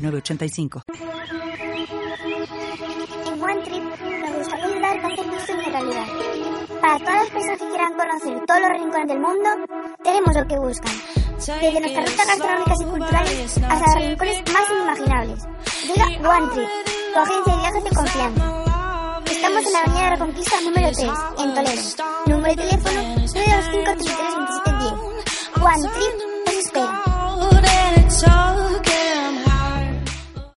906985. En One Trip nos gustaría ayudar a hacer tu sueño realidad. Para todas las personas que quieran conocer todos los rincones del mundo, tenemos lo que buscan. Desde nuestras rutas gastronómicas y culturales hasta los rincones más inimaginables. Llega One Trip, tu agencia de viajes de confianza. Estamos en la avenida de Reconquista número 3, en Toledo. Número de teléfono 925 33 27 10. One Trip os espera.